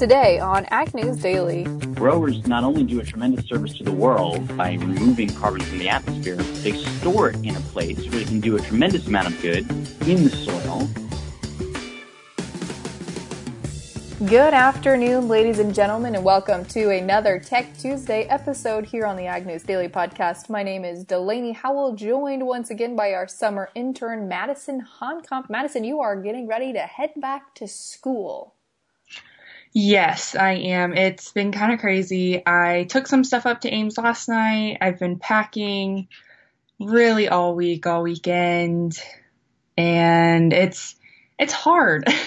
today on Ag News Daily. Growers not only do a tremendous service to the world by removing carbon from the atmosphere, they store it in a place where it can do a tremendous amount of good in the soil. Good afternoon, ladies and gentlemen, and welcome to another Tech Tuesday episode here on the Ag News Daily Podcast. My name is Delaney Howell, joined once again by our summer intern, Madison Honkamp. Madison, you are getting ready to head back to school. Yes, I am. It's been kind of crazy. I took some stuff up to Ames last night. I've been packing really all week, all weekend, and it's it's hard.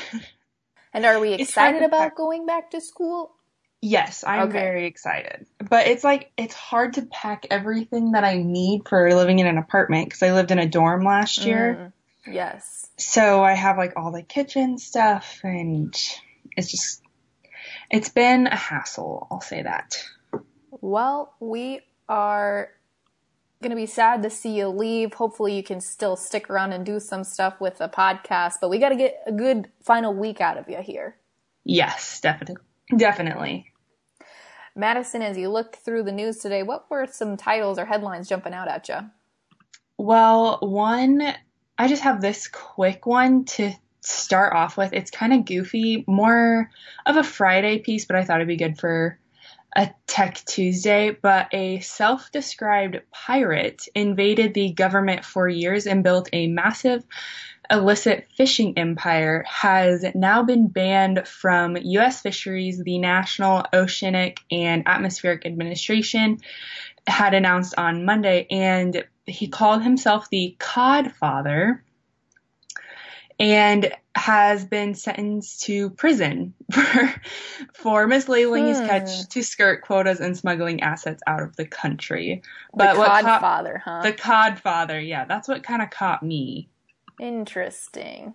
And are we excited about pack. going back to school? Yes, I'm okay. very excited. But it's like it's hard to pack everything that I need for living in an apartment because I lived in a dorm last year. Mm, yes. So I have like all the kitchen stuff and it's just it's been a hassle, I'll say that. Well, we are going to be sad to see you leave. Hopefully, you can still stick around and do some stuff with the podcast, but we got to get a good final week out of you here. Yes, definitely. Definitely. Madison, as you look through the news today, what were some titles or headlines jumping out at you? Well, one, I just have this quick one to start off with. It's kind of goofy, more of a Friday piece, but I thought it'd be good for a Tech Tuesday. But a self described pirate invaded the government for years and built a massive illicit fishing empire has now been banned from U.S. fisheries. The National Oceanic and Atmospheric Administration had announced on Monday, and he called himself the Codfather and has been sentenced to prison for, for mislabeling his catch hmm. to skirt quotas and smuggling assets out of the country. But the Codfather, huh? The Codfather, yeah, that's what kind of caught me. Interesting.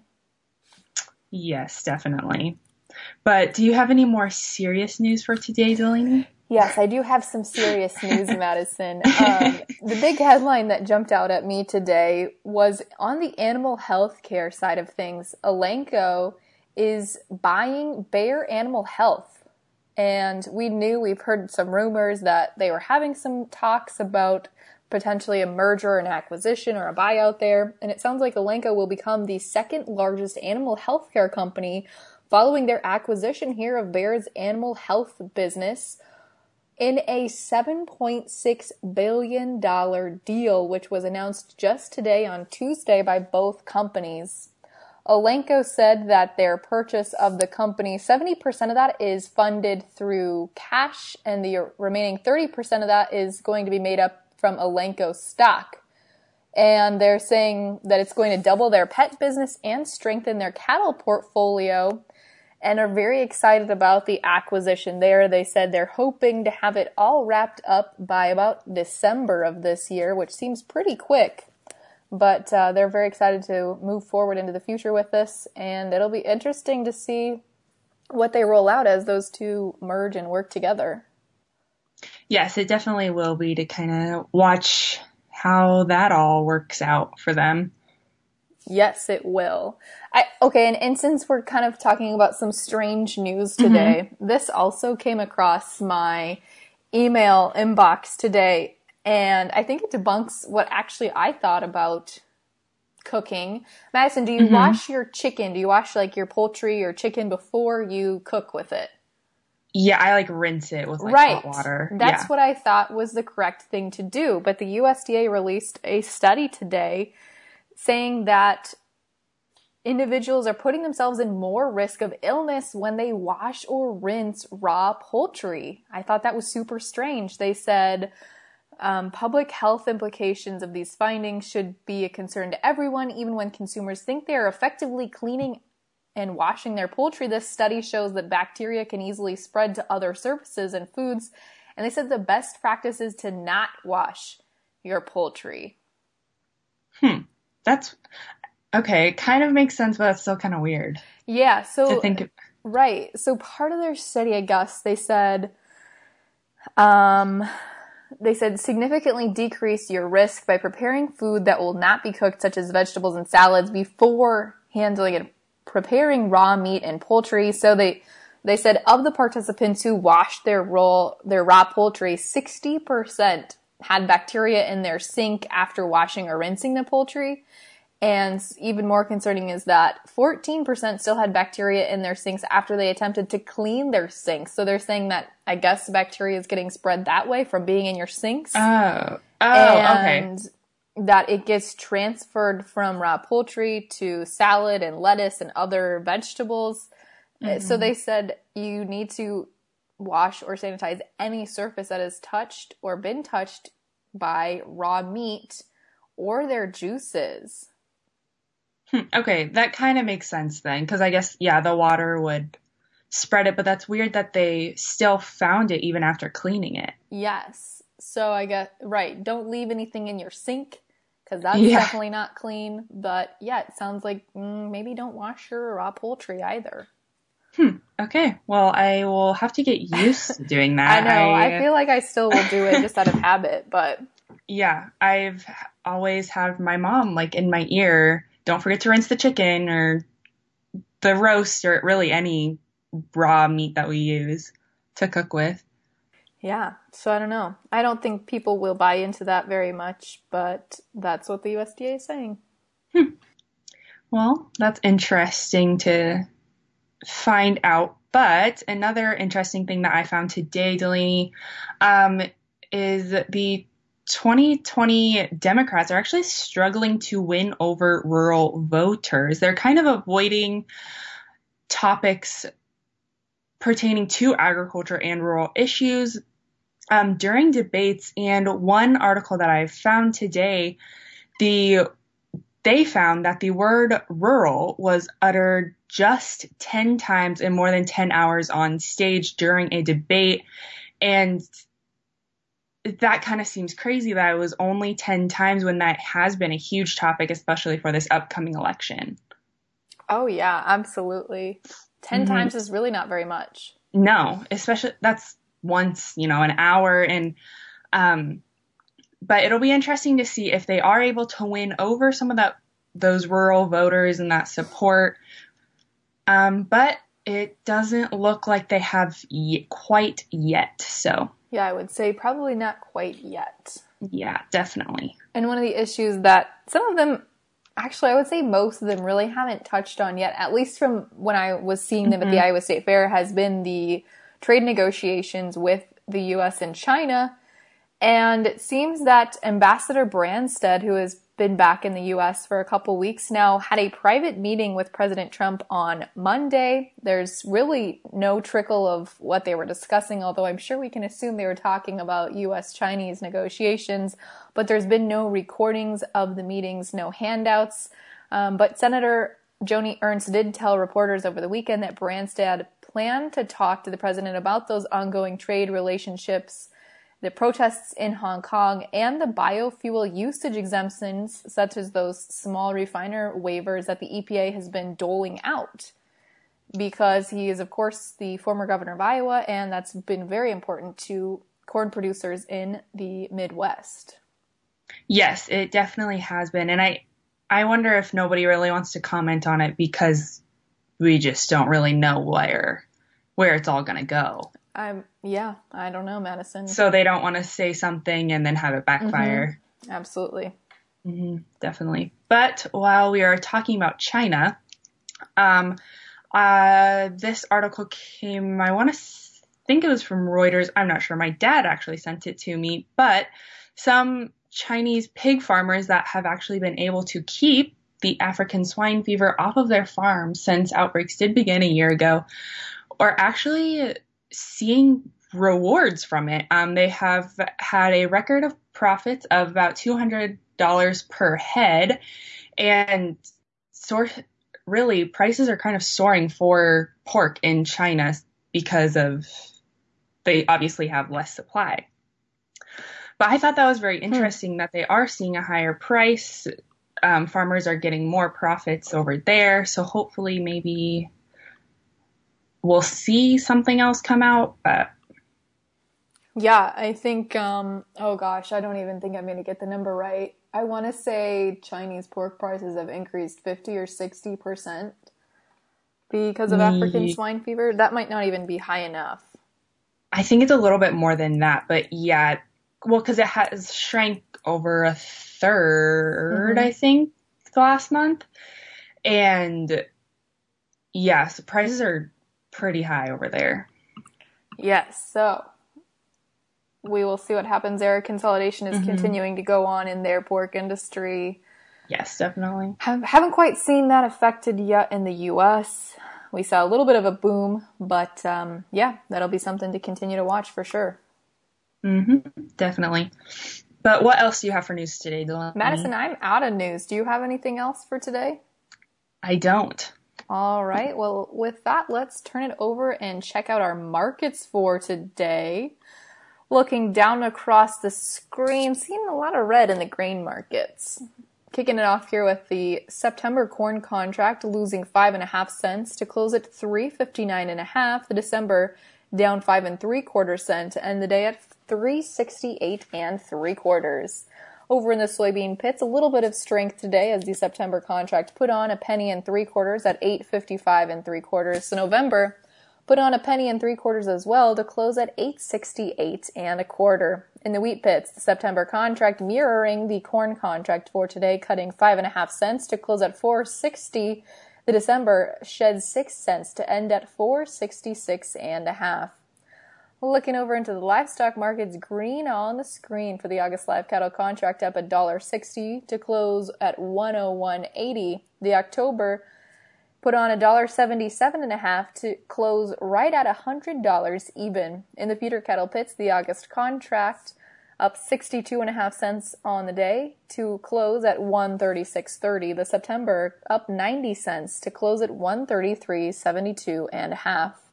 Yes, definitely. But do you have any more serious news for today, Delaney? Yes, I do have some serious news, Madison. Um, the big headline that jumped out at me today was on the animal health care side of things. Elanco is buying Bayer Animal Health. And we knew, we've heard some rumors that they were having some talks about potentially a merger, an acquisition, or a buyout there. And it sounds like Elanco will become the second largest animal health care company following their acquisition here of Bayer's animal health business in a $7.6 billion deal, which was announced just today on Tuesday by both companies. Elanco said that their purchase of the company, 70% of that is funded through cash, and the remaining 30% of that is going to be made up from Elanco stock. And they're saying that it's going to double their pet business and strengthen their cattle portfolio and are very excited about the acquisition there. They said they're hoping to have it all wrapped up by about December of this year, which seems pretty quick. But uh, they're very excited to move forward into the future with this, and it'll be interesting to see what they roll out as those two merge and work together. Yes, it definitely will be to kind of watch how that all works out for them. Yes, it will. I, okay, and, and since we're kind of talking about some strange news today, mm-hmm. this also came across my email inbox today, and I think it debunks what actually I thought about cooking. Madison, do you mm-hmm. wash your chicken? Do you wash like your poultry or chicken before you cook with it? Yeah, I like rinse it with like right. hot water. That's yeah. what I thought was the correct thing to do. But the USDA released a study today saying that individuals are putting themselves in more risk of illness when they wash or rinse raw poultry. I thought that was super strange. They said um, public health implications of these findings should be a concern to everyone, even when consumers think they are effectively cleaning and washing their poultry. This study shows that bacteria can easily spread to other surfaces and foods. And they said the best practice is to not wash your poultry. Hmm that's okay. It kind of makes sense, but that's still kind of weird. Yeah. So to think. Of, right. So part of their study, I guess, they said, um, they said significantly decrease your risk by preparing food that will not be cooked, such as vegetables and salads, before handling and preparing raw meat and poultry. So they They said of the participants who washed their raw their raw poultry, 60% had bacteria in their sink after washing or rinsing the poultry. And even more concerning is that 14% still had bacteria in their sinks after they attempted to clean their sinks. So they're saying that I guess bacteria is getting spread that way from being in your sinks. Oh, oh, and okay. that it gets transferred from raw poultry to salad and lettuce and other vegetables. Uh, So they said you need to wash or sanitize any surface that is touched or been touched by raw meat or their juices. Hmm, Okay, that kind of makes sense then, because I guess yeah, the water would spread it, but that's weird that they still found it even after cleaning it. Yes. So I guess right. Don't leave anything in your sink because that's Yeah. definitely not clean. But yeah, it sounds like mm, maybe don't wash your raw poultry either. Okay, well, I will have to get used to doing that. I know. I feel like I still will do it just out of habit, but yeah, I've always had my mom like in my ear, don't forget to rinse the chicken or the roast or really any raw meat that we use to cook with. yeah. So I don't know. I don't think people will buy into that very much, but that's what the USDA is saying. Hmm. Well, that's interesting to find out. But another interesting thing that I found today, Delaney, um, is the 2020 Democrats are actually struggling to win over rural voters. They're kind of avoiding topics pertaining to agriculture and rural issues um, during debates. And one article that I found today, the they found that the word rural was uttered just 10 times in more than 10 hours on stage during a debate. And that kind of seems crazy that it was only 10 times when that has been a huge topic, especially for this upcoming election. Oh yeah, absolutely. 10 Mhm. times is really not very much. No, especially that's once, you know, an hour and um but it'll be interesting to see if they are able to win over some of that those rural voters and that support. Um but it doesn't look like they have y- quite yet. So, Yeah, I would say probably not quite yet. yeah, definitely. And one of the issues that some of them, actually, I would say most of them really haven't touched on yet, at least from when I was seeing them at the Iowa State Fair, has been the trade negotiations with the US and China. And it seems that Ambassador Branstad, who has been back in the US for a couple weeks now, had a private meeting with President Trump on Monday. There's really no trickle of what they were discussing, although I'm sure we can assume they were talking about US Chinese negotiations, but there's been no recordings of the meetings, no handouts. Um, but Senator Joni Ernst did tell reporters over the weekend that Branstad planned to talk to the president about those ongoing trade relationships the protests in Hong Kong, and the biofuel usage exemptions, such as those small refiner waivers that the EPA has been doling out. Because he is, of course, the former governor of Iowa, and that's been very important to corn producers in the Midwest. Yes, it definitely has been. And I I wonder if nobody really wants to comment on it because we just don't really know where where it's all going to go. I'm, yeah, I don't know, Madison. So they don't want to say something and then have it backfire. Absolutely. hmm definitely. But while we are talking about China, um, uh, this article came, I want to think it was from Reuters. I'm not sure. My dad actually sent it to me, but some Chinese pig farmers that have actually been able to keep the African swine fever off of their farms since outbreaks did begin a year ago are actually seeing rewards from it. Um, they have had a record of profits of about $200 per head and sort really prices are kind of soaring for pork in China because of they obviously have less supply. But I thought that was very interesting that they are seeing a higher price. Um, farmers are getting more profits over there, so hopefully maybe we'll see something else come out. But Yeah, I think, um, oh gosh, I don't even think I'm going to get the number right. I want to say Chinese pork prices have increased 50 or 60%. because of African swine fever? That might not even be high enough. I think it's a little bit more than that, but yeah, well, because it has shrank over a 3rd Mhm. I think, last month, and yes, prices are pretty high over there. Yes, so we will see what happens there. Consolidation is Mhm. continuing to go on in their pork industry. Yes, definitely. Have, haven't quite seen that affected yet in the U.S. We saw a little bit of a boom, but um, yeah, that'll be something to continue to watch for sure. hmm definitely. But what else do you have for news today, Delaney? Madison, I'm out of news. Do you have anything else for today? I don't. All right. Well, with that, let's turn it over and check out our markets for today. Looking down across the screen, seeing a lot of red in the grain markets. Kicking it off here with the September corn contract losing five and a half cents to close at three fifty nine and a half. The December down five and three quarter cent to end the day at three sixty eight and three quarters. Over in the soybean pits, a little bit of strength today as the September contract put on a penny and three quarters at 8.55 and three quarters. So November put on a penny and three quarters as well to close at 8.68 and a quarter. In the wheat pits, the September contract mirroring the corn contract for today, cutting five and a half cents to close at 4.60. The December sheds six cents to end at 4.66 and a half. Looking over into the livestock markets, green on the screen for the August live cattle contract up $1.60 to close at 101.80. The October put on $1.77 and a half to close right at $100 even. In the feeder cattle pits, the August contract up 62 and a half cents on the day to close at 136.30. The September up 90 cents to close at 133.72 and a half.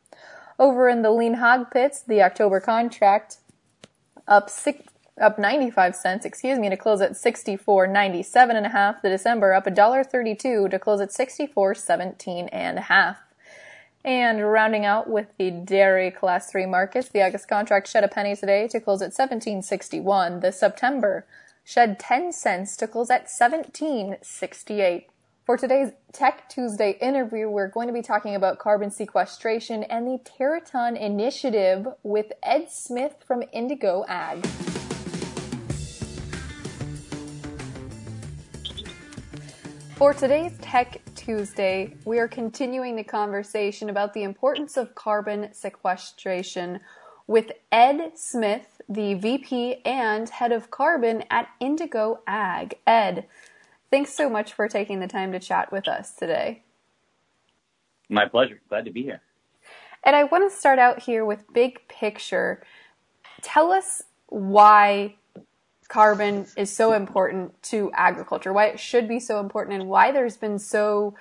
Over in the lean hog pits, the October contract up six, up 95 cents, excuse me, to close at 64.97 and a half. The December up $1.32 to close at 64.17 and a half. And rounding out with the dairy class 3 markets, the August contract shed a penny today to close at 17.61. The September shed 10 cents to close at 17.68. For today's Tech Tuesday interview, we're going to be talking about carbon sequestration and the Terraton Initiative with Ed Smith from Indigo Ag. For today's Tech Tuesday, we are continuing the conversation about the importance of carbon sequestration with Ed Smith, the VP and head of carbon at Indigo Ag. Ed, thanks so much for taking the time to chat with us today. My pleasure. Glad to be here. And I want to start out here with big picture. Tell us why carbon is so important to agriculture, why it should be so important, and why there's been so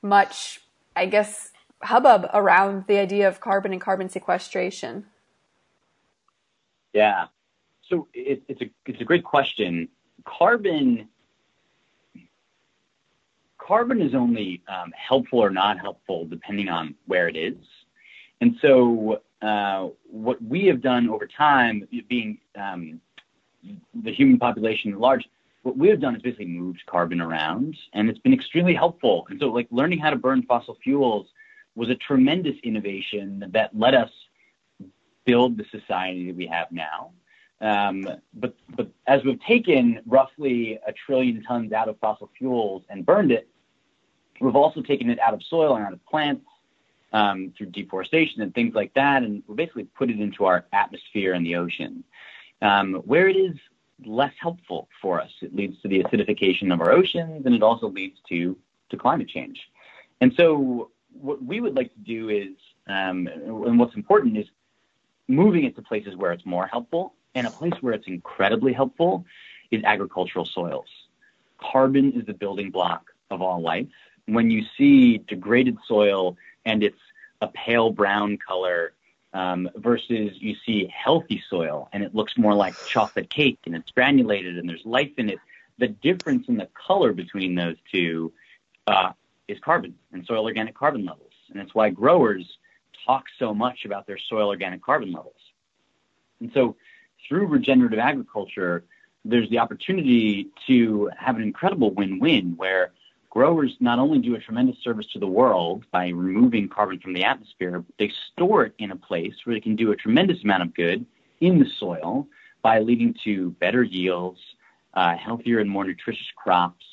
much, I guess, hubbub around the idea of carbon and carbon sequestration. Yeah. So it, it's a it's a great question. Carbon carbon is only um, helpful or not helpful depending on where it is. And so uh, what we have done over time, being um, the human population at large, what we have done is basically moved carbon around, and it's been extremely helpful. And so, like learning how to burn fossil fuels was a tremendous innovation that let us build the society that we have now. Um, but but as we've taken roughly a trillion tons out of fossil fuels and burned it, we've also taken it out of soil and out of plants um, through deforestation and things like that, and we basically put it into our atmosphere and the ocean, um, where it is less helpful for us. It leads to the acidification of our oceans, and it also leads to to climate change. And so, what we would like to do is, um, and what's important is moving it to places where it's more helpful, and a place where it's incredibly helpful is agricultural soils. Carbon is the building block of all life. When you see degraded soil and it's a pale brown color um, versus you see healthy soil and it looks more like chocolate cake and it's granulated and there's life in it, the difference in the color between those two uh, is carbon and soil organic carbon levels. And that's why growers talk so much about their soil organic carbon levels. And so through regenerative agriculture, there's the opportunity to have an incredible win-win where growers not only do a tremendous service to the world by removing carbon from the atmosphere, they store it in a place where they can do a tremendous amount of good in the soil by leading to better yields, uh, healthier and more nutritious crops,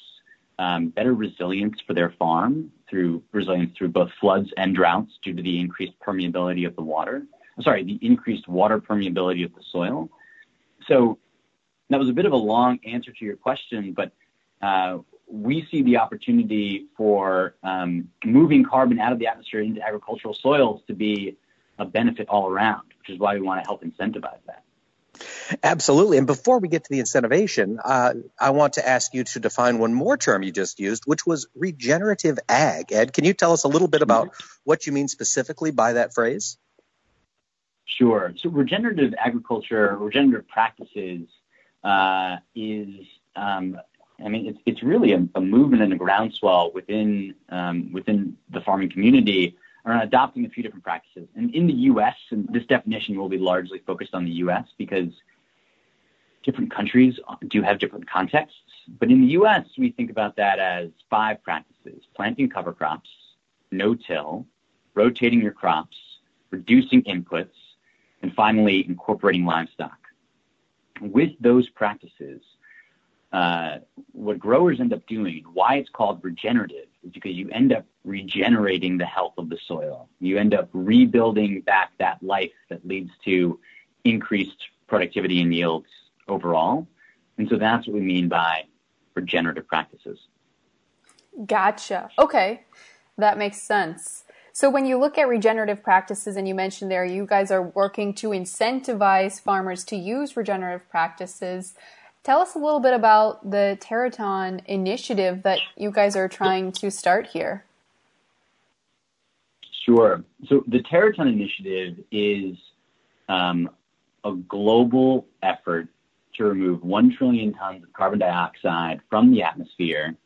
um, better resilience for their farm through resilience through both floods and droughts due to the increased permeability of the water. Sorry, the increased water permeability of the soil. So that was a bit of a long answer to your question, but uh, we see the opportunity for um, moving carbon out of the atmosphere into agricultural soils to be a benefit all around, which is why we want to help incentivize that. Absolutely. And before we get to the incentivization, uh, I want to ask you to define one more term you just used, which was regenerative ag. Ed, can you tell us a little bit about what you mean specifically by that phrase? Sure. So regenerative agriculture, regenerative practices uh, is, um, I mean, it's, it's really a, a, movement and a groundswell within um, within the farming community around adopting a few different practices. And in the U.S., and this definition will be largely focused on the U.S. because different countries do have different contexts. But in the U.S., we think about that as five practices: planting cover crops, no-till, rotating your crops, reducing inputs, and finally incorporating livestock. With those practices, uh, what growers end up doing, why it's called regenerative, is because you end up regenerating the health of the soil. You end up rebuilding back that life that leads to increased productivity and yields overall. And so that's what we mean by regenerative practices. Gotcha. Okay. That makes sense. So when you look at regenerative practices and you mentioned there you guys are working to incentivize farmers to use regenerative practices, tell us a little bit about the Terraton initiative that you guys are trying to start here. Sure. So the Terraton initiative is um, a global effort to remove 1 trillion tons of carbon dioxide from the atmosphere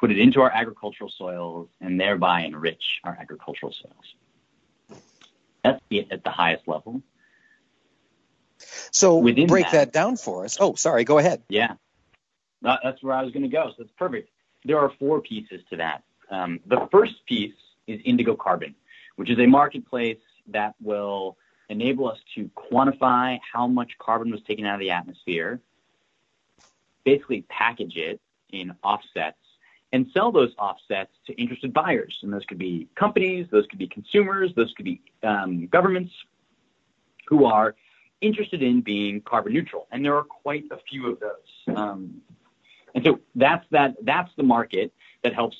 put it into our agricultural soils, and thereby enrich our agricultural soils. That's it at the highest level. So Within break that, that down for us. Oh, sorry, go ahead. Yeah, that's where I was going to go. So that's perfect. There are four pieces to that. Um, the first piece is Indigo Carbon, which is a marketplace that will enable us to quantify how much carbon was taken out of the atmosphere, basically package it in offsets and sell those offsets to interested buyers. And those could be companies, those could be consumers, those could be um, governments who are interested in being carbon neutral. And there are quite a few of those. Um, and so that's that. That's the market that helps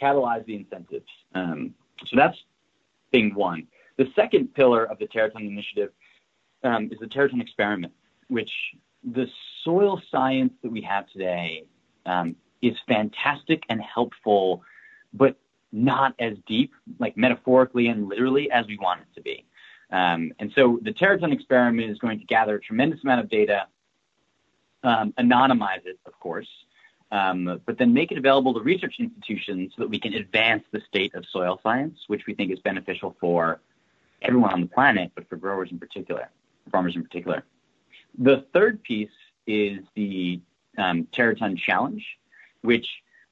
catalyze the incentives. Um, so that's thing one. The second pillar of the Terraton initiative um, is the Terraton experiment, which the soil science that we have today um, is fantastic and helpful, but not as deep, like metaphorically and literally, as we want it to be. Um, and so the Terraton experiment is going to gather a tremendous amount of data, um, anonymize it, of course, um, but then make it available to research institutions so that we can advance the state of soil science, which we think is beneficial for everyone on the planet, but for growers in particular, farmers in particular. The third piece is the um, Terraton Challenge, which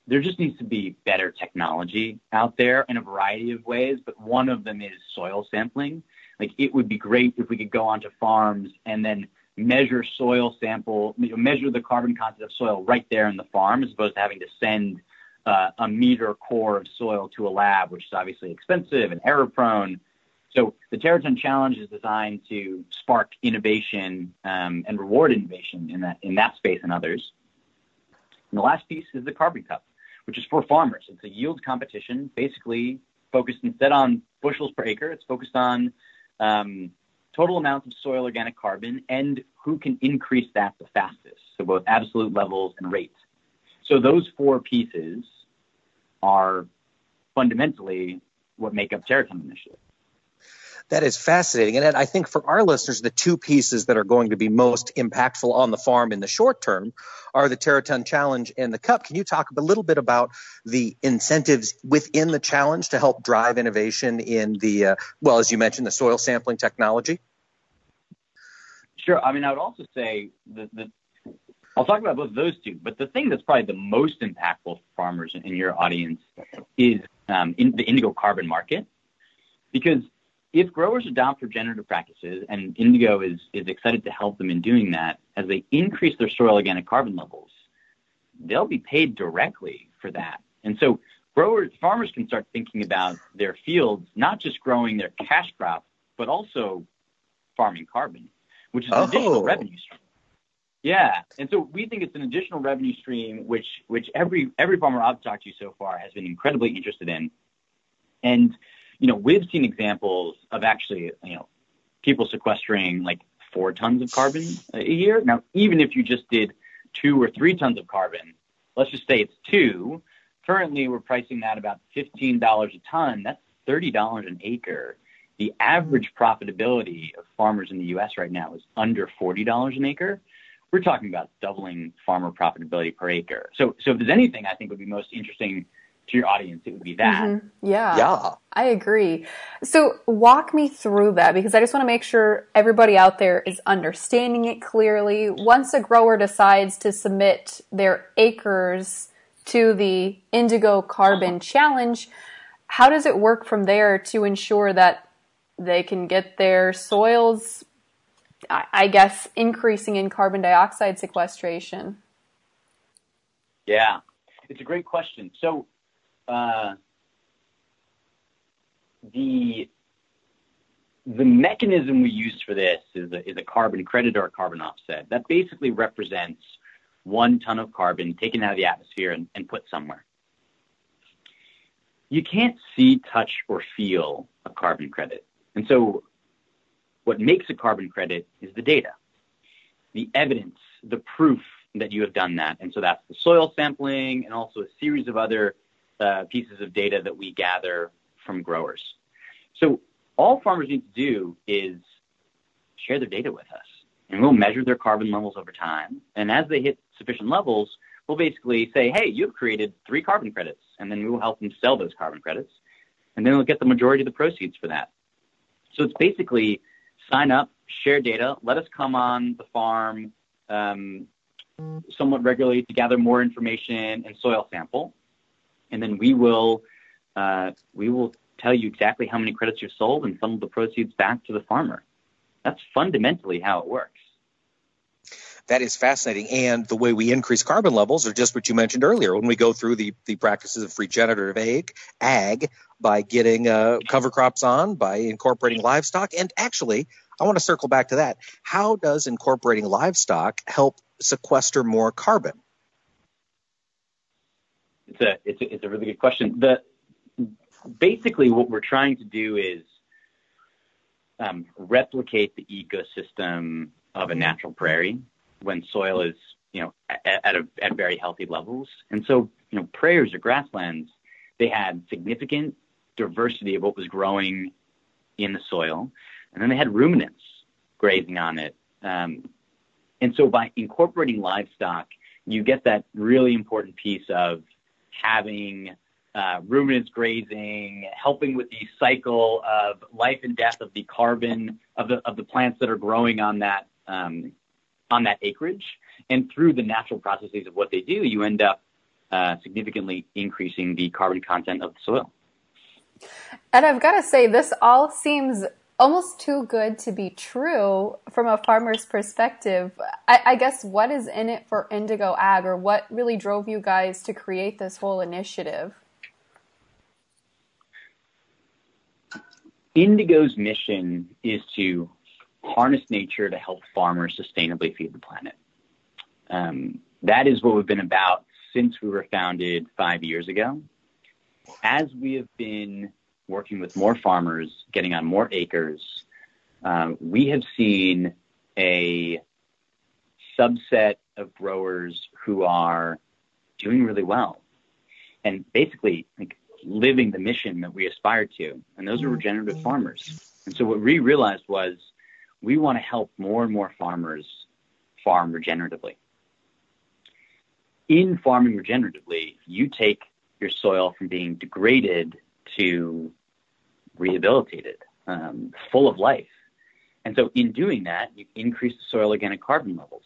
there just needs to be better technology out there in a variety of ways, but one of them is soil sampling. Like it would be great if we could go onto farms and then measure soil sample, measure the carbon content of soil right there in the farm, as opposed to having to send uh, a meter core of soil to a lab, which is obviously expensive and error prone. So the Terraton Challenge is designed to spark innovation um, and reward innovation in that in that space and others. And the last piece is the Carbon Cup, which is for farmers. It's a yield competition, basically focused instead on bushels per acre. It's focused on um, total amounts of soil organic carbon and who can increase that the fastest. So both absolute levels and rates. So those four pieces are fundamentally what make up Terraton Initiative. That is fascinating. And I think for our listeners, the two pieces that are going to be most impactful on the farm in the short term are the Terraton Challenge and the Cup. Can you talk a little bit about the incentives within the challenge to help drive innovation in the, uh, well, as you mentioned, the soil sampling technology? Sure. I mean, I would also say that, I'll talk about both those two. But the thing that's probably the most impactful for farmers in your audience is um, in the indigo carbon market, because if growers adopt regenerative practices, and Indigo is, is excited to help them in doing that, as they increase their soil organic carbon levels, they'll be paid directly for that. And so growers, farmers can start thinking about their fields, not just growing their cash crop, but also farming carbon, which is an oh. additional revenue stream. Yeah, and so we think it's an additional revenue stream, which which every every farmer I've talked to so far has been incredibly interested in. And you know, we've seen examples of actually, you know, people sequestering like four tons of carbon a year. Now, even if you just did two or three tons of carbon, let's just say it's two. Currently, we're pricing that about $15 a ton. That's $30 an acre. The average profitability of farmers in the U.S. right now is under $40 an acre. We're talking about doubling farmer profitability per acre. So, so if there's anything I think would be most interesting to your audience, it would be that. Mm-hmm. Yeah. Yeah. I agree. So walk me through that because I just want to make sure everybody out there is understanding it clearly. Once a grower decides to submit their acres to the Indigo Carbon Challenge, how does it work from there to ensure that they can get their soils, I guess, increasing in carbon dioxide sequestration? Yeah, it's a great question. So uh, the the mechanism we use for this is a, is a carbon credit or a carbon offset. That basically represents one ton of carbon taken out of the atmosphere and, and put somewhere. You can't see, touch, or feel a carbon credit. And so what makes a carbon credit is the data, the evidence, the proof that you have done that. And so that's the soil sampling and also a series of other pieces of data that we gather from growers. So all farmers need to do is share their data with us, and we'll measure their carbon levels over time. And as they hit sufficient levels, we'll basically say, hey, you've created three carbon credits, and then we will help them sell those carbon credits, and then we'll get the majority of the proceeds for that. So it's basically sign up, share data, let us come on the farm um, somewhat regularly to gather more information and soil sample, and then we will uh, we will tell you exactly how many credits you've sold and funnel the proceeds back to the farmer. That's fundamentally how it works. That is fascinating. And the way we increase carbon levels are just what you mentioned earlier when we go through the, the practices of regenerative ag, ag by getting uh, cover crops on, by incorporating livestock. And actually, I want to circle back to that. How does incorporating livestock help sequester more carbon? It's a really good question. The basically what we're trying to do is um, replicate the ecosystem of a natural prairie when soil is you know at, very healthy levels. And so you know prairies or grasslands they had significant diversity of what was growing in the soil, and then they had ruminants grazing on it. Um, and so by incorporating livestock, you get that really important piece of having uh, ruminants grazing, helping with the cycle of life and death of the carbon of the of the plants that are growing on that um, on that acreage, and through the natural processes of what they do, you end up uh, significantly increasing the carbon content of the soil. And I've got to say, this all seems almost too good to be true from a farmer's perspective. I, I, guess what is in it for Indigo Ag, or what really drove you guys to create this whole initiative? Indigo's mission is to harness nature to help farmers sustainably feed the planet. Um, that is what we've been about since we were founded five years ago. As we have been working with more farmers, getting on more acres, um, we have seen a subset of growers who are doing really well and basically like, living the mission that we aspire to. And those are regenerative farmers. And so what we realized was we want to help more and more farmers farm regeneratively. In farming regeneratively, you take your soil from being degraded to rehabilitated, um, full of life. And so in doing that, you increase the soil organic carbon levels.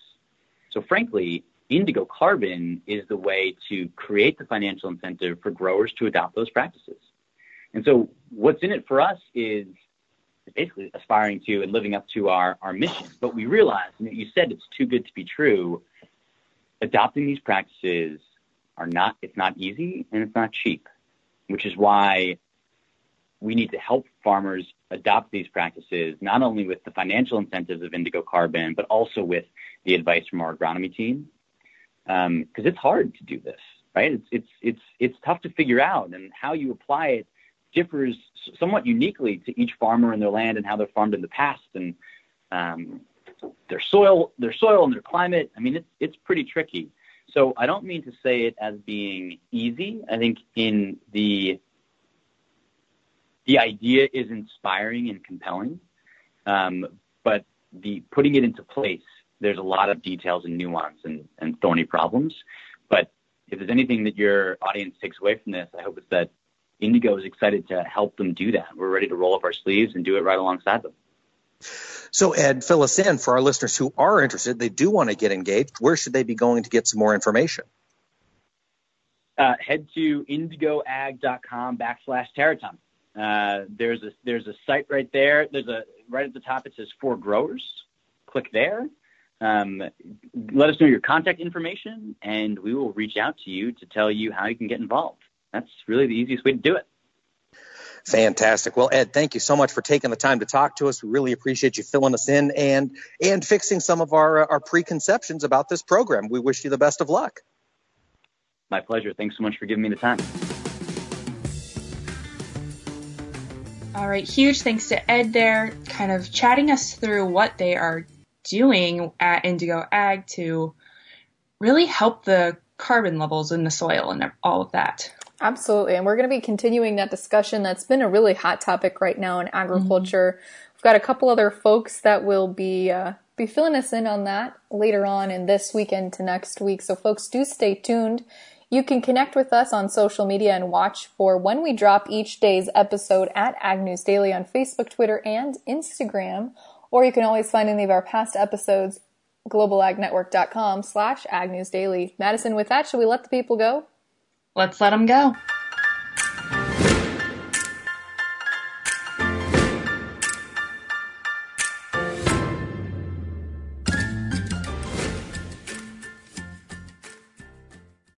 So frankly, indigo carbon is the way to create the financial incentive for growers to adopt those practices. And so what's in it for us is basically aspiring to and living up to our, our mission. But we realize, and you said it's too good to be true, adopting these practices are not, it's not easy and it's not cheap, which is why we need to help farmers adopt these practices, not only with the financial incentives of indigo carbon, but also with the advice from our agronomy team. Because um, it's hard to do this, right? It's, it's, it's, it's tough to figure out, and how you apply it differs somewhat uniquely to each farmer and their land and how they're farmed in the past and um, their soil, their soil and their climate. I mean, it's it's pretty tricky. So I don't mean to say it as being easy. I think in the the idea is inspiring and compelling, um, but the putting it into place, there's a lot of details and nuance and, and thorny problems. But if there's anything that your audience takes away from this, I hope it's that Indigo is excited to help them do that. We're ready to roll up our sleeves and do it right alongside them. So, Ed, fill us in for our listeners who are interested. They do want to get engaged. Where should they be going to get some more information? Uh, head to indigoag.com backslash Terraton. Uh, there's a there's a site right there. There's a right at the top. It says for growers. Click there. Um, let us know your contact information, and we will reach out to you to tell you how you can get involved that's really the easiest way to do it. Fantastic. Well, Ed, thank you so much for taking the time to talk to us. We really appreciate you filling us in and and fixing some of our uh, our preconceptions about this program. We wish you the best of luck. My pleasure. Thanks so much for giving me the time. All right, huge thanks to Ed there, kind of chatting us through what they are doing at Indigo Ag to really help the carbon levels in the soil and all of that. Absolutely. And we're going to be continuing that discussion. That's been a really hot topic right now in agriculture. Mm-hmm. We've got a couple other folks that will be, uh, be filling us in on that later on in this weekend to next week. So folks do stay tuned. You can connect with us on social media and watch for when we drop each day's episode at Ag News Daily on Facebook, Twitter, and Instagram. Or you can always find any of our past episodes globalagnetwork.com slash agnewsdaily. Madison, with that, should we let the people go? Let's let them go.